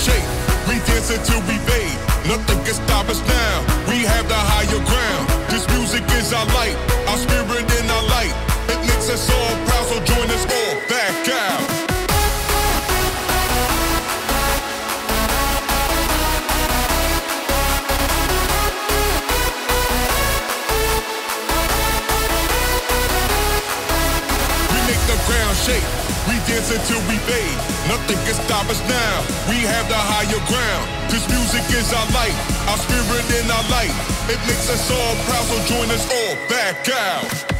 We dance until we fade. Nothing can stop us now. We have the higher ground. This music is our light, our spirit and our light. It makes us all proud, so join us all back out. We make the ground shake. We dance until we fade. Nothing can stop us now. We have the higher ground. This music is our light, our spirit and our light. It makes us all proud, so join us all back out.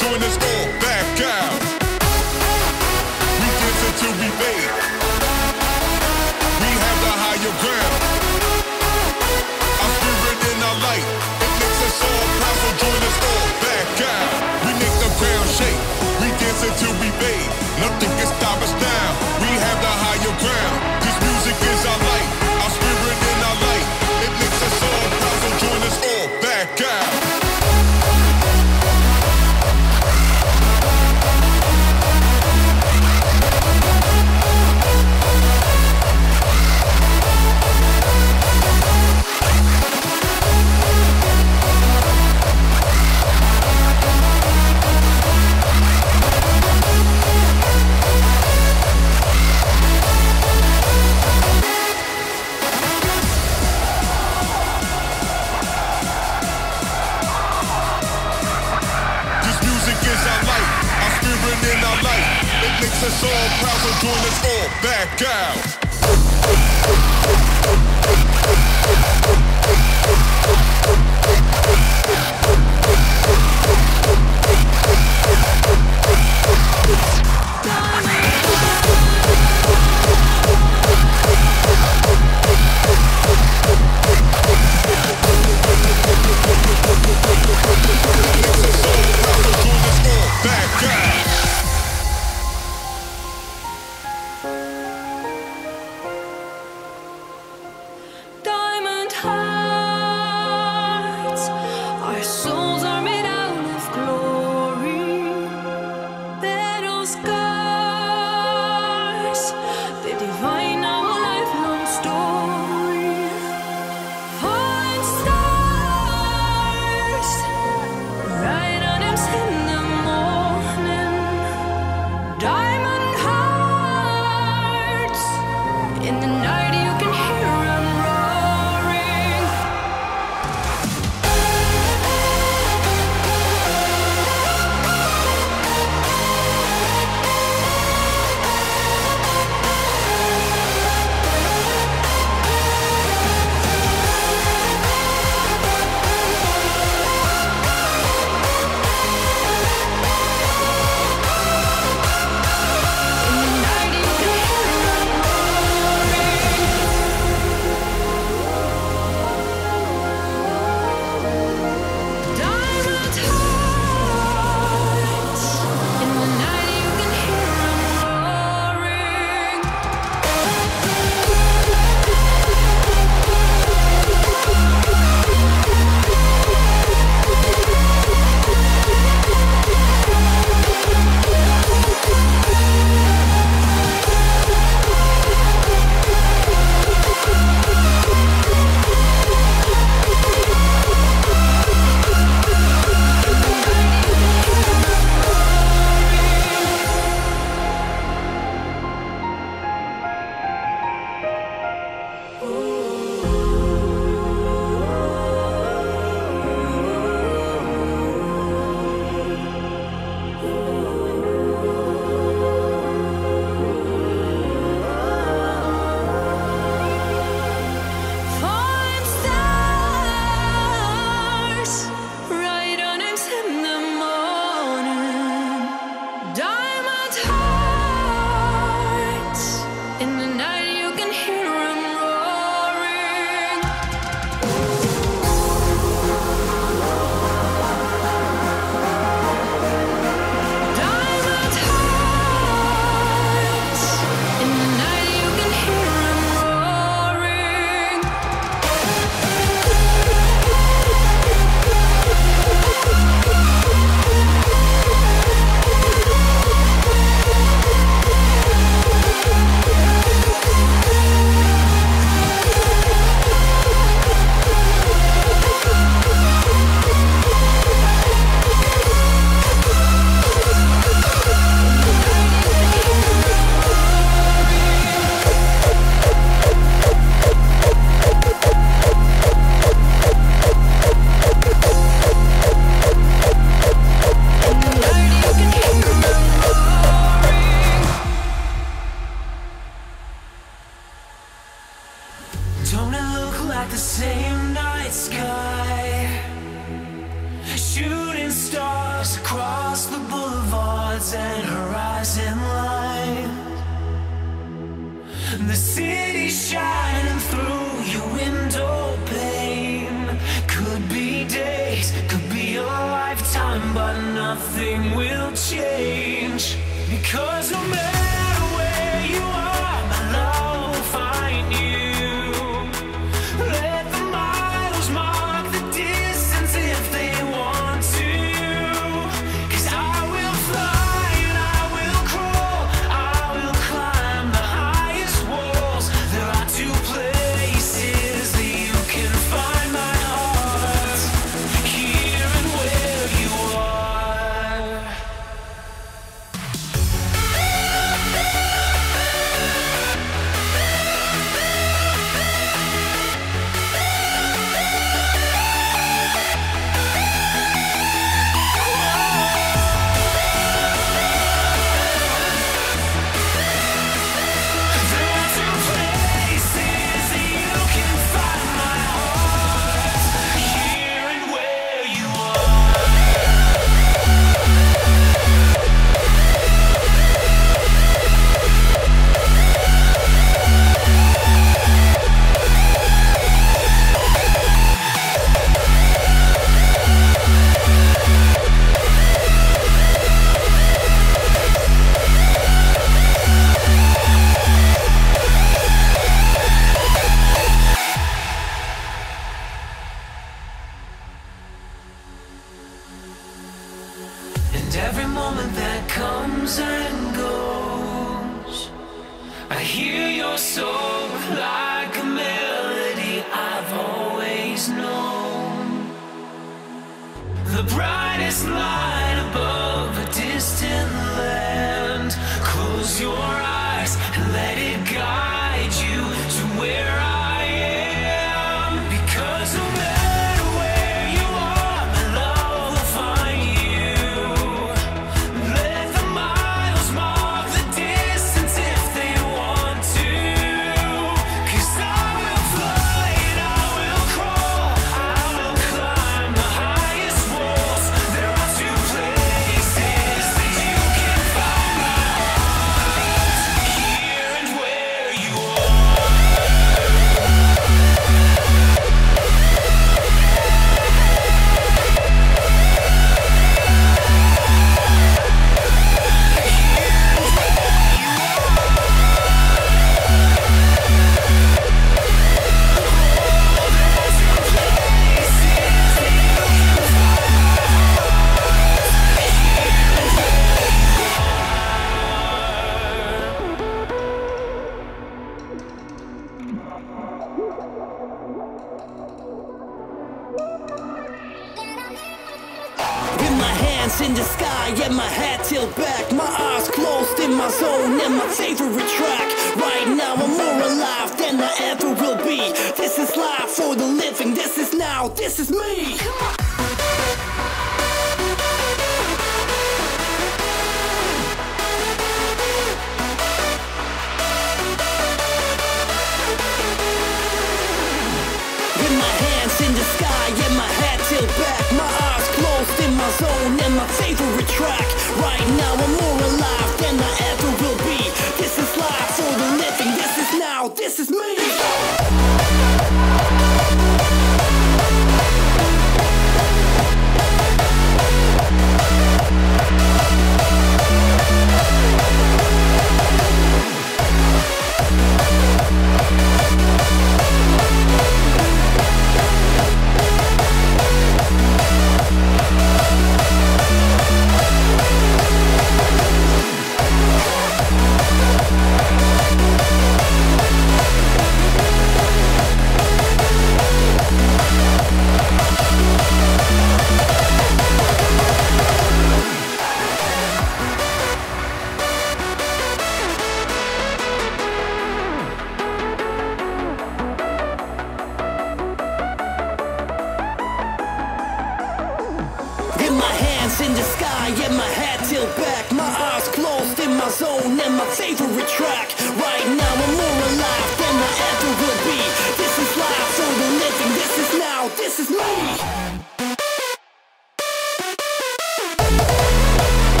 Proud, so proud, so all back out.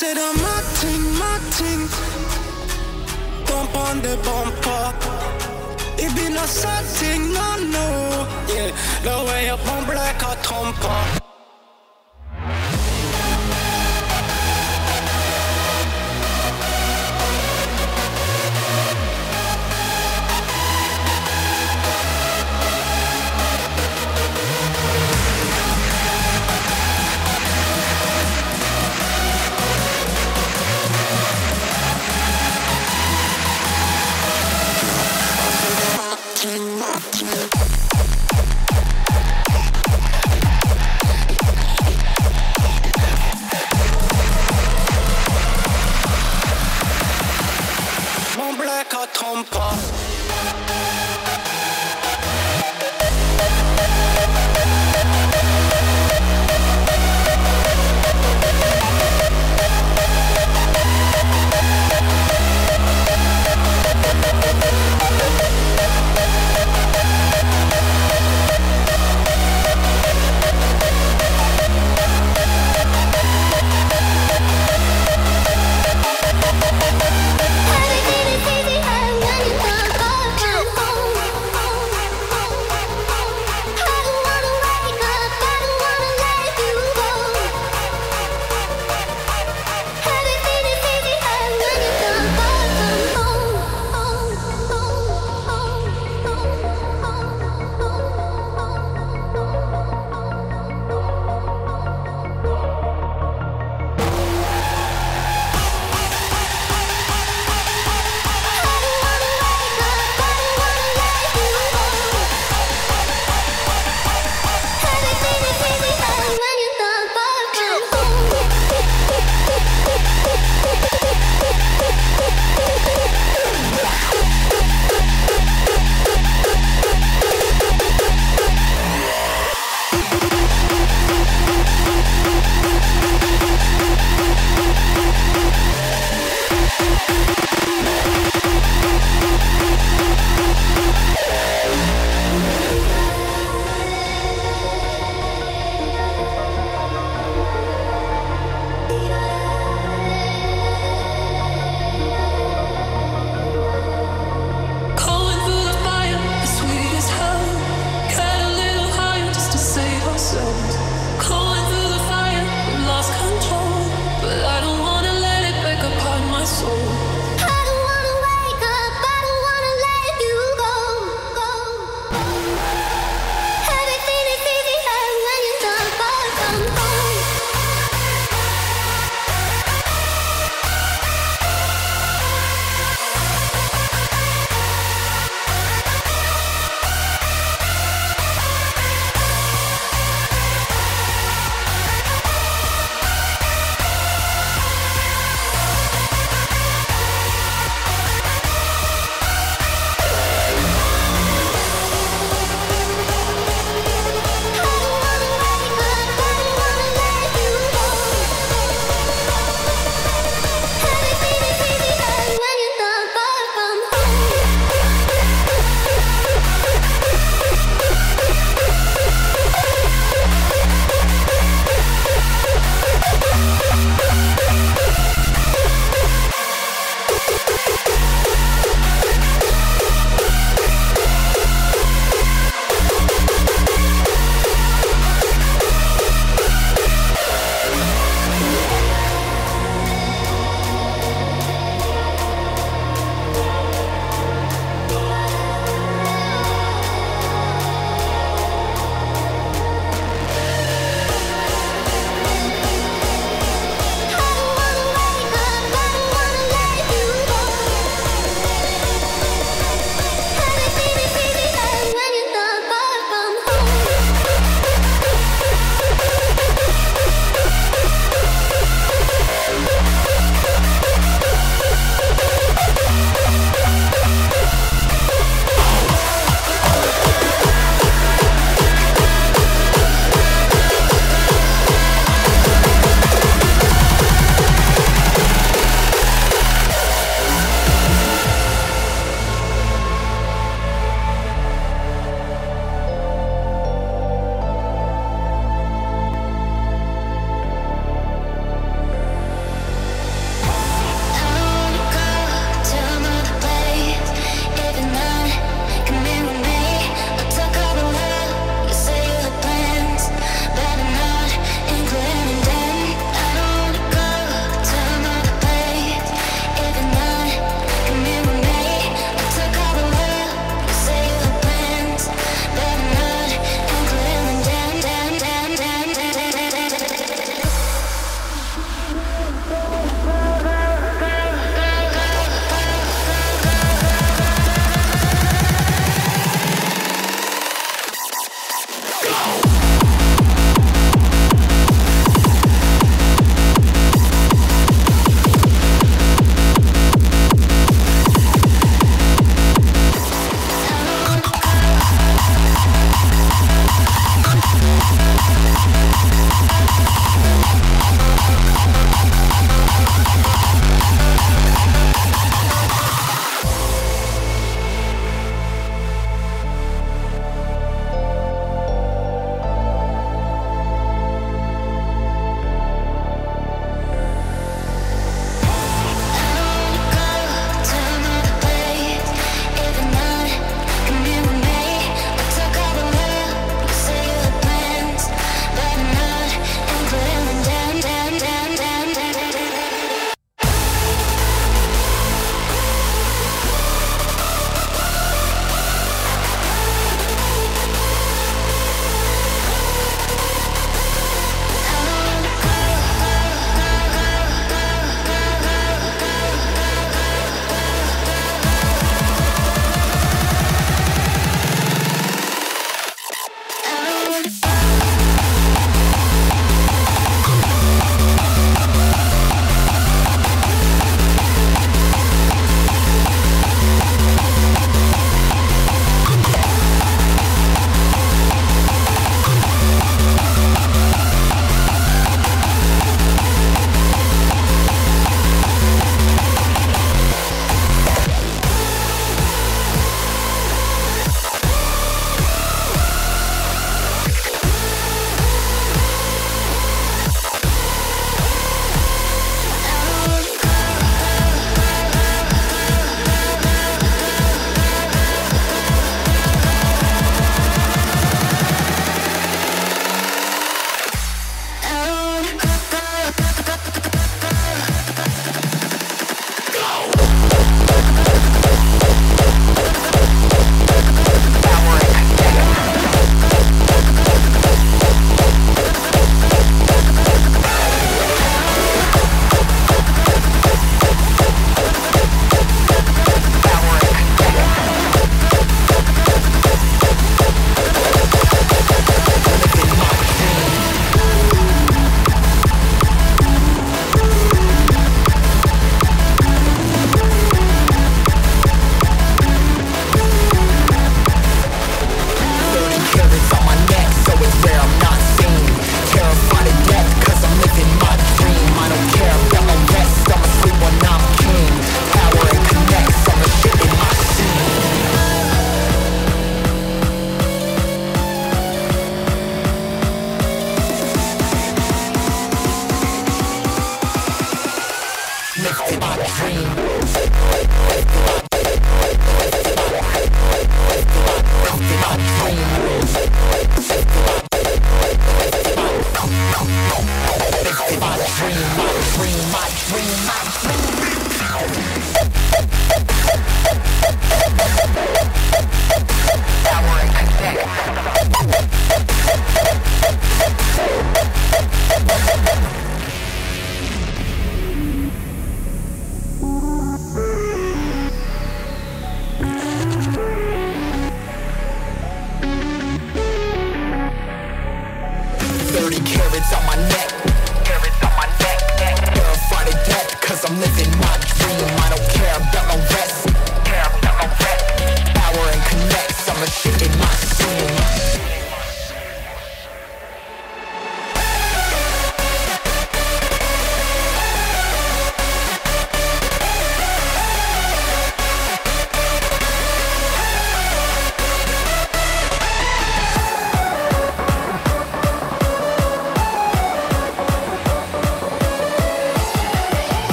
Said I'm matting, matting Bump on the bumper It be no setting, no no. Yeah, the way jag bombar like a Carrots un call.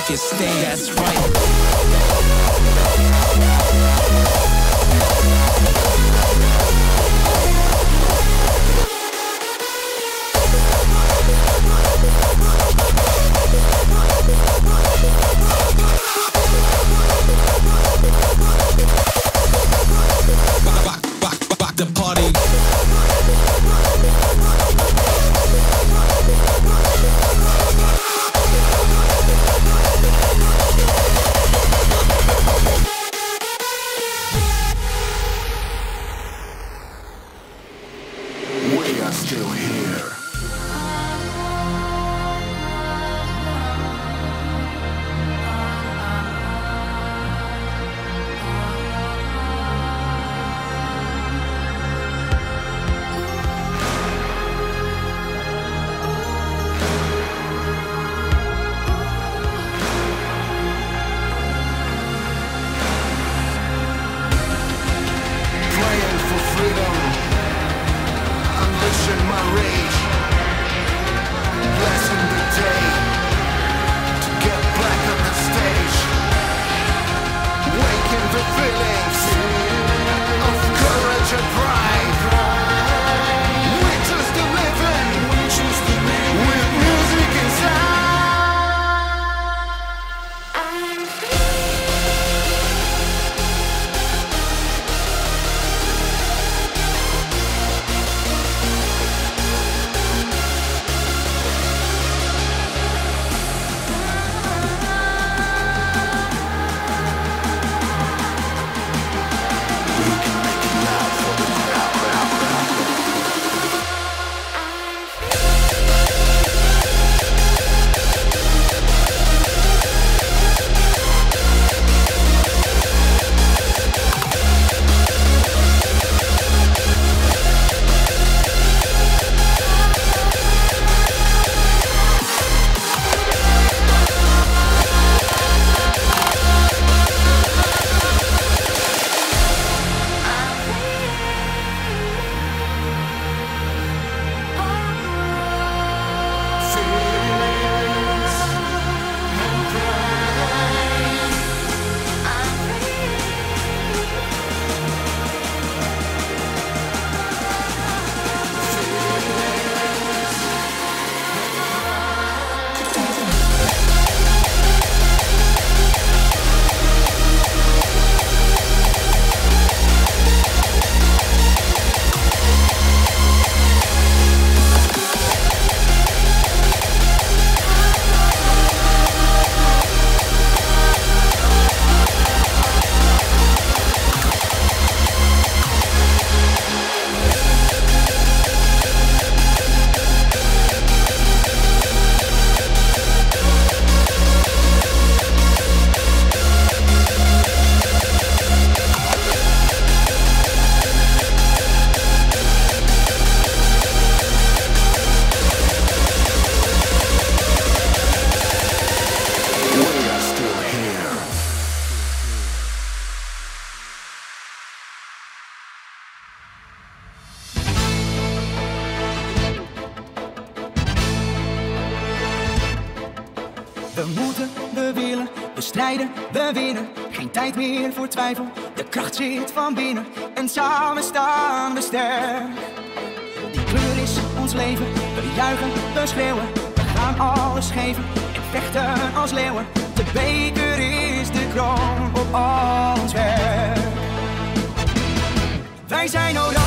Take a stand. That's right. twijfel. De kracht zit van binnen en samen staan we sterk. Die kleur is ons leven. We juichen, we schreeuwen, we gaan alles geven en vechten als leeuwen. De beker is de kroon op ons werk. Wij zijn nodig.